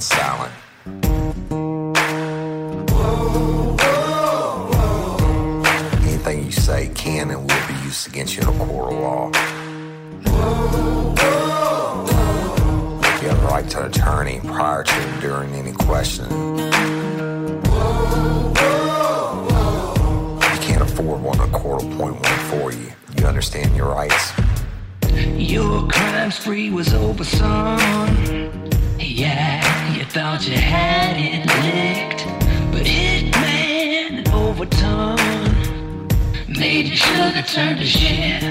remain silent. Anything you say can and will be used against you in a court of law. You have the right to an attorney prior to and during any questioning. You can't afford one, a court will appoint one for you. You understand your rights? Your crime spree was over, son. Yeah, you thought you had it licked, but Hitman Overton made your sugar turn to shit.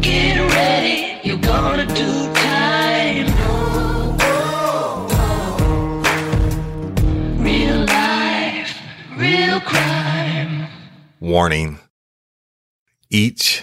Get ready, you're gonna do time. Real life, real crime. Warning. Each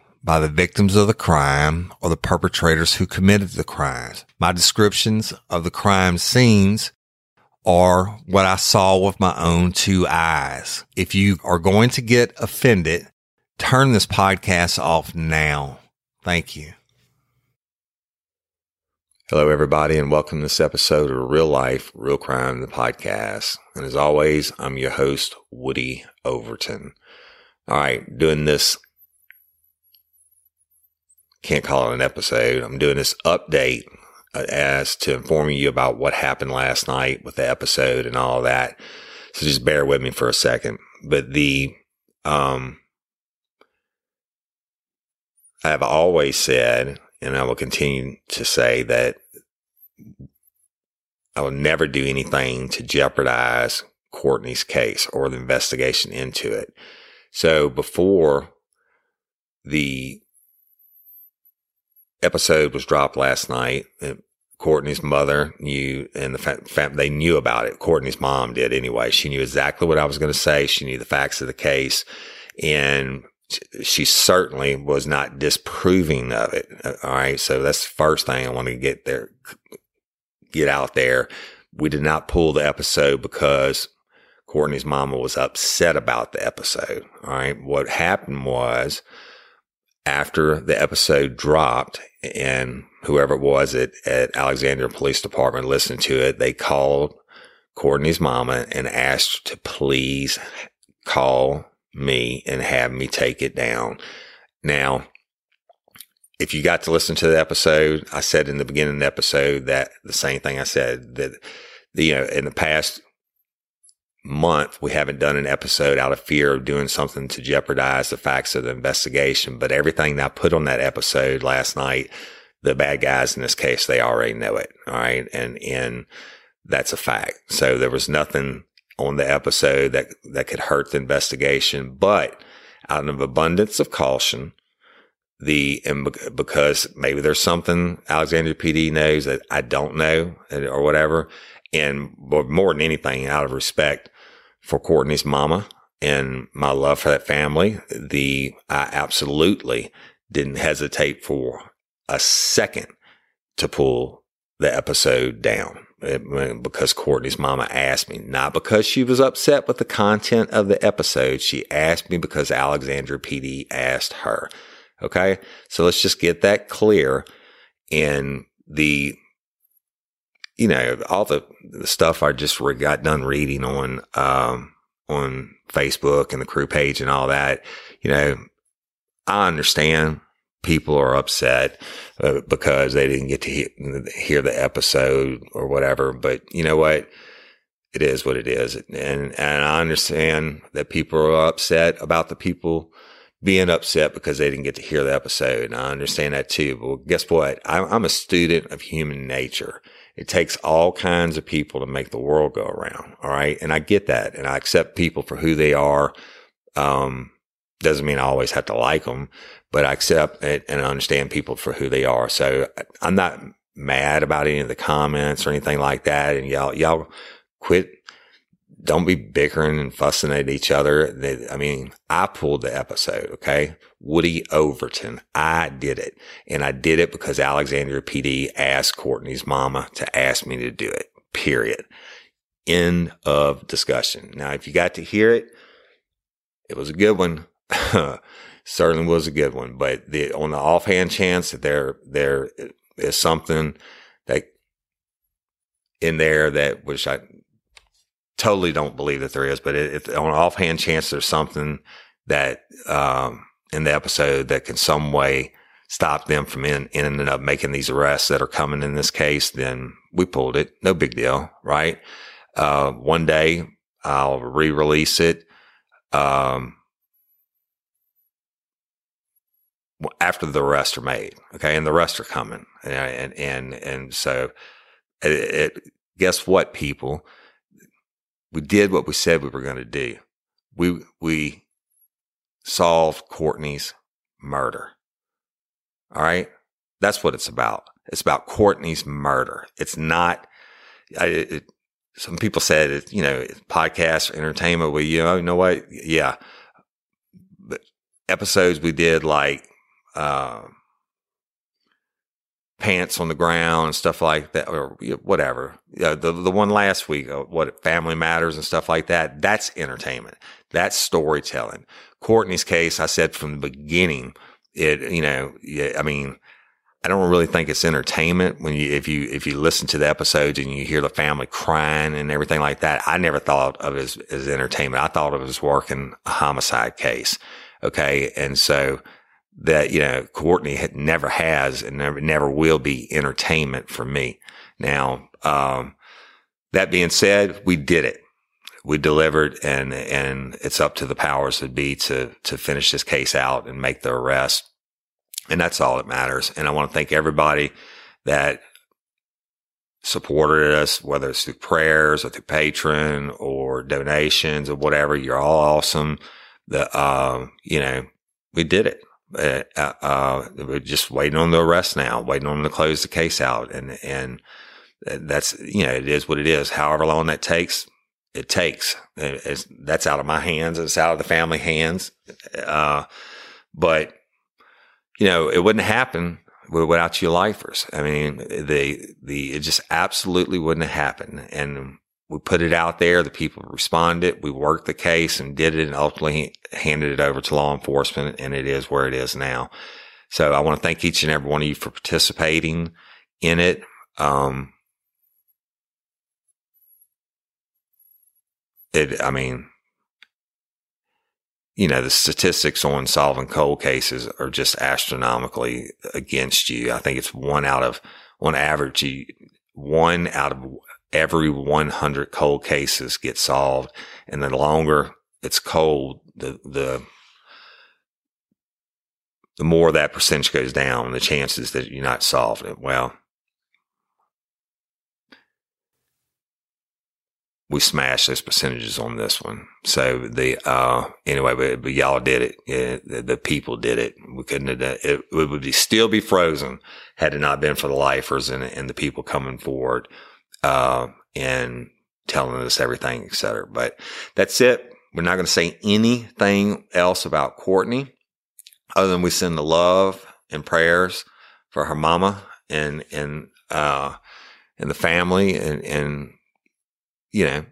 by the victims of the crime or the perpetrators who committed the crimes. My descriptions of the crime scenes are what I saw with my own two eyes. If you are going to get offended, turn this podcast off now. Thank you. Hello, everybody, and welcome to this episode of Real Life, Real Crime, the podcast. And as always, I'm your host, Woody Overton. All right, doing this, can't call it an episode. I'm doing this update uh, as to inform you about what happened last night with the episode and all that. So just bear with me for a second. But the, um, I have always said, and I will continue to say that I will never do anything to jeopardize Courtney's case or the investigation into it. So before the episode was dropped last night, Courtney's mother knew, and the they knew about it. Courtney's mom did anyway. She knew exactly what I was going to say. She knew the facts of the case, and she certainly was not disproving of it. Uh, all right. So that's the first thing I want to get there, get out there. We did not pull the episode because Courtney's mama was upset about the episode. All right. What happened was after the episode dropped and whoever it was at, at Alexandria Police Department listened to it, they called Courtney's mama and asked to please call me and have me take it down. Now, if you got to listen to the episode, I said in the beginning of the episode that the same thing I said that, you know, in the past month, we haven't done an episode out of fear of doing something to jeopardize the facts of the investigation. But everything that I put on that episode last night, the bad guys in this case, they already know it. All right. And, and that's a fact. So there was nothing on the episode that, that could hurt the investigation. But out of abundance of caution, the, and because maybe there's something Alexandria PD knows that I don't know or whatever. And more than anything, out of respect for Courtney's mama and my love for that family, the, I absolutely didn't hesitate for a second to pull the episode down because Courtney's mama asked me, not because she was upset with the content of the episode. She asked me because Alexandria PD asked her. Okay. So let's just get that clear. And the, you know, all the, the stuff I just re- got done reading on, um, on Facebook and the crew page and all that, you know, I understand people are upset uh, because they didn't get to he- hear the episode or whatever. But you know what? It is what it is. And, and I understand that people are upset about the people being upset because they didn't get to hear the episode. And I understand that too. But guess what? I'm, I'm a student of human nature. It takes all kinds of people to make the world go around. All right. And I get that. And I accept people for who they are. Um, doesn't mean I always have to like them, but I accept and understand people for who they are. So I'm not mad about any of the comments or anything like that. And y'all, y'all quit. Don't be bickering and fussing at each other. I mean, I pulled the episode. Okay. Woody Overton. I did it. And I did it because Alexandria PD asked Courtney's mama to ask me to do it. Period. End of discussion. Now, if you got to hear it, it was a good one. Certainly was a good one. But the, on the offhand chance that there, there is something that in there that, which I totally don't believe that there is, but if on an offhand chance there's something that, um, in the episode that can some way stop them from in, ending up making these arrests that are coming in this case, then we pulled it. No big deal, right? Uh, one day I'll re-release it. Um, after the arrests are made. Okay. And the arrests are coming. And, and, and, and so it, it, guess what, people? We did what we said we were going to do. We, we solved Courtney's murder. All right. That's what it's about. It's about Courtney's murder. It's not, I, it, some people said, it, you know, podcast entertainment. Well, you know, you know what? Yeah. But episodes we did like, uh, pants on the ground and stuff like that, or whatever. the the one last week, uh, what Family Matters and stuff like that. That's entertainment. That's storytelling. Courtney's case, I said from the beginning, it you know, I mean, I don't really think it's entertainment when you if you if you listen to the episodes and you hear the family crying and everything like that. I never thought of it as, as entertainment. I thought of it as working a homicide case. Okay, and so that, you know, Courtney had never has and never, never will be entertainment for me. Now, um, that being said, we did it. We delivered and, and it's up to the powers that be to, to finish this case out and make the arrest. And that's all that matters. And I want to thank everybody that supported us, whether it's through prayers or through Patreon or donations or whatever. You're all awesome. The, uh, you know, we did it uh, uh, we're just waiting on the arrest now, waiting on them to close the case out. And, and that's, you know, it is what it is. However long that takes, it takes. It's, that's out of my hands. It's out of the family hands. Uh, but, you know, it wouldn't happen without you lifers. I mean, the, the, it just absolutely wouldn't happen. And we put it out there. The people responded. We worked the case and did it and ultimately handed it over to law enforcement. And it is where it is now. So I want to thank each and every one of you for participating in it. Um, it, I mean, you know, the statistics on solving cold cases are just astronomically against you. I think it's one out of, on average, one out of every 100 cold cases get solved. And the longer it's cold, the, the, the more that percentage goes down, the chances that you're not solving it. Well, we smashed those percentages on this one. So the, uh, anyway, but, but y'all did it. Yeah, the, the, people did it. We couldn't have done it. It would be, still be frozen had it not been for the lifers and, and the people coming forward uh, and telling us everything, et cetera. But that's it. We're not going to say anything else about Courtney other than we send the love and prayers for her mama and, and, uh, and the family and, and, you know,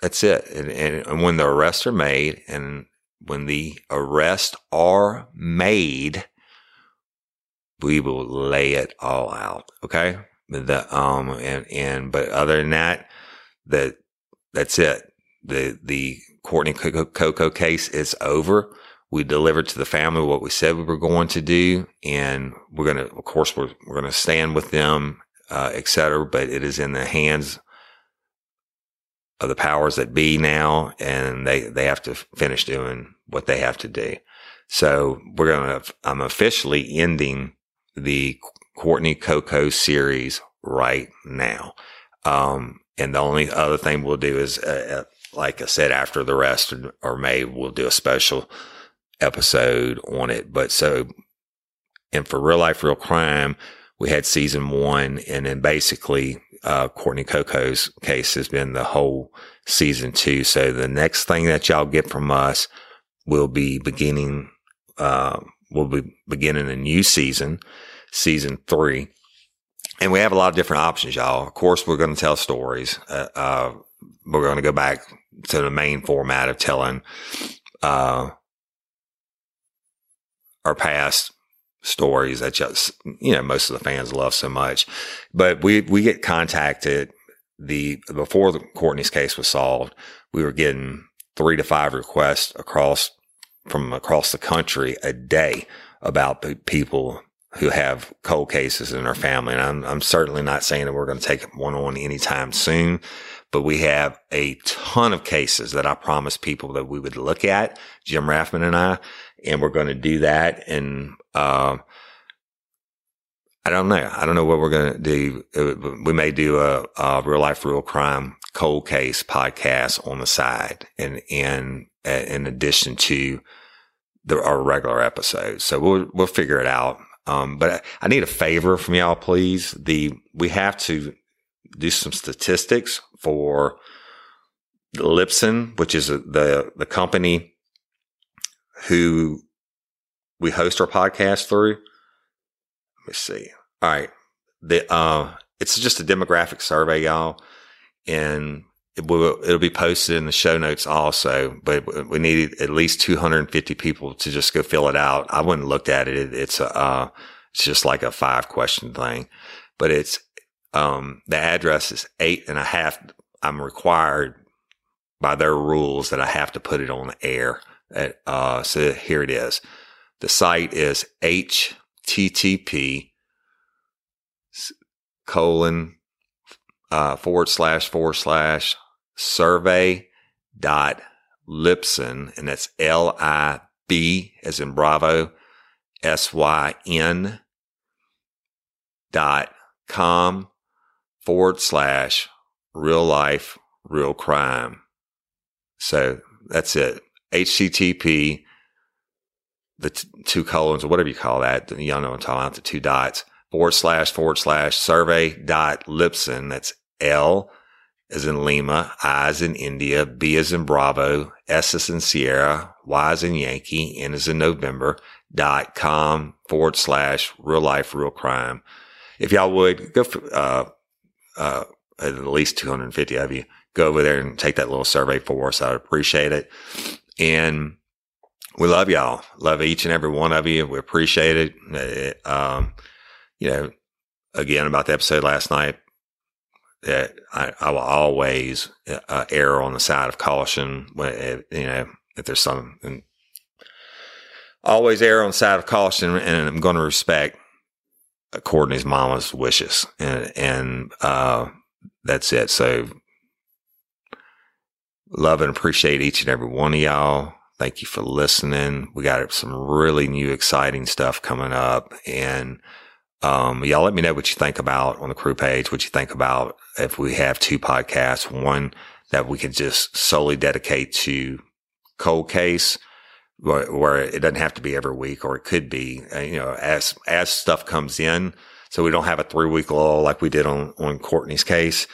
that's it. And, and, and when the arrests are made and when the arrests are made, we will lay it all out. Okay. The um and and but other than that, that that's it. The the Courtney Coco case is over. We delivered to the family what we said we were going to do, and we're gonna, of course, we're we're gonna stand with them, uh, et cetera. But it is in the hands of the powers that be now, and they they have to finish doing what they have to do. So we're gonna. I'm officially ending the Courtney Coco series right now. Um, and the only other thing we'll do is, uh, uh like I said, after the rest are made, we'll do a special episode on it. But so, and for real life, real crime, we had season one and then basically, uh, Courtney Coco's case has been the whole season two. So the next thing that y'all get from us will be beginning, uh, we'll be beginning a new season, season three. And we have a lot of different options, y'all. Of course, we're going to tell stories. Uh, uh, we're going to go back to the main format of telling, uh, our past stories that just, you know, most of the fans love so much. But we, we get contacted the, before the Courtney's case was solved, we were getting three to five requests across from across the country a day about people who have cold cases in their family. And I'm, I'm certainly not saying that we're going to take one on anytime soon, but we have a ton of cases that I promised people that we would look at, Jim Raffman and I, and we're going to do that. And, uh, I don't know. I don't know what we're going to do. We may do a, a, real life, real crime cold case podcast on the side and, and in addition to the, our regular episodes. So we'll, we'll figure it out. Um, but I, I need a favor from y'all, please. The, we have to do some statistics for Libsyn, which is the, the company who we host our podcast through. Let me see. All right. The, uh, it's just a demographic survey, y'all. And it will, it'll be posted in the show notes also, but we need at least 250 people to just go fill it out. I wouldn't looked at it. It's a, uh, it's just like a five question thing, but it's, um, the address is eight and a half. I'm required by their rules that I have to put it on the air. At, uh, so here it is. The site is http colon uh, forward slash forward slash survey dot Libsyn, and that's L I B as in Bravo, S Y N dot com forward slash real life, real crime. So that's it. HTTP, the t- two colons or whatever you call that. Y'all know what I'm talking about, the two dots forward slash forward slash survey dot Libsyn. That's L as in Lima, I as in India, B as in Bravo, S as in Sierra, Y as in Yankee, N as in November dot com forward slash real life, real crime. If y'all would go for, uh, uh, at least 250 of you go over there and take that little survey for us. I'd appreciate it. And we love y'all. Love each and every one of you. We appreciate it. it um, you know, again about the episode last night, that I, I will always uh, err on the side of caution. When you know, if there's some, always err on the side of caution, and I'm going to respect Courtney's mama's wishes, and and uh, that's it. So, love and appreciate each and every one of y'all. Thank you for listening. We got some really new, exciting stuff coming up, and um, y'all let me know what you think about on the crew page, what you think about if we have two podcasts, one that we could just solely dedicate to cold case where, where, it doesn't have to be every week or it could be, uh, you know, as, as stuff comes in. So we don't have a three week lull like we did on, on Courtney's case.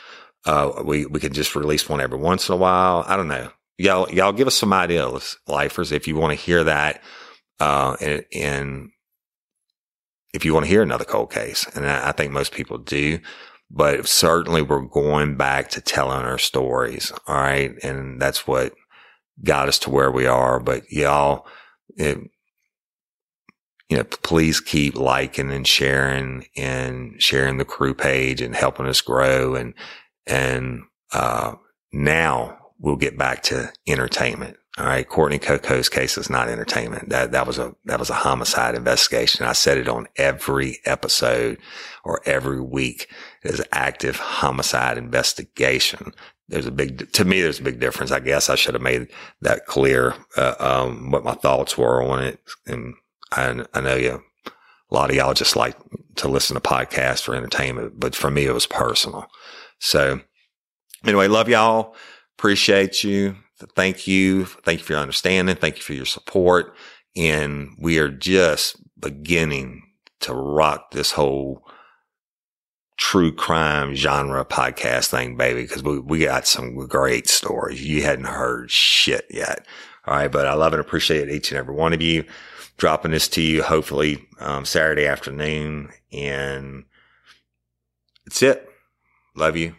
Uh, we, we can just release one every once in a while. I don't know. Y'all, y'all give us some ideas, lifers, if you want to hear that. Uh, and, and if you want to hear another cold case. And I think most people do, but certainly we're going back to telling our stories. All right. And that's what got us to where we are. But y'all, it, you know, please keep liking and sharing and sharing the crew page and helping us grow. And, and, uh, now we'll get back to entertainment. All right. Courtney Coco's case is not entertainment. That, that was a, that was a homicide investigation. I said it on every episode or every week. It is active homicide investigation. There's a big, to me, there's a big difference. I guess I should have made that clear, uh, um, what my thoughts were on it. And I, I know you, a lot of y'all just like to listen to podcasts for entertainment, but for me, it was personal. So anyway, love y'all. Appreciate you thank you. Thank you for your understanding. Thank you for your support. And we are just beginning to rock this whole true crime genre podcast thing, baby, because we, we got some great stories. You hadn't heard shit yet. All right. But I love and appreciate each and every one of you dropping this to you, hopefully, um, Saturday afternoon. And that's it. Love you.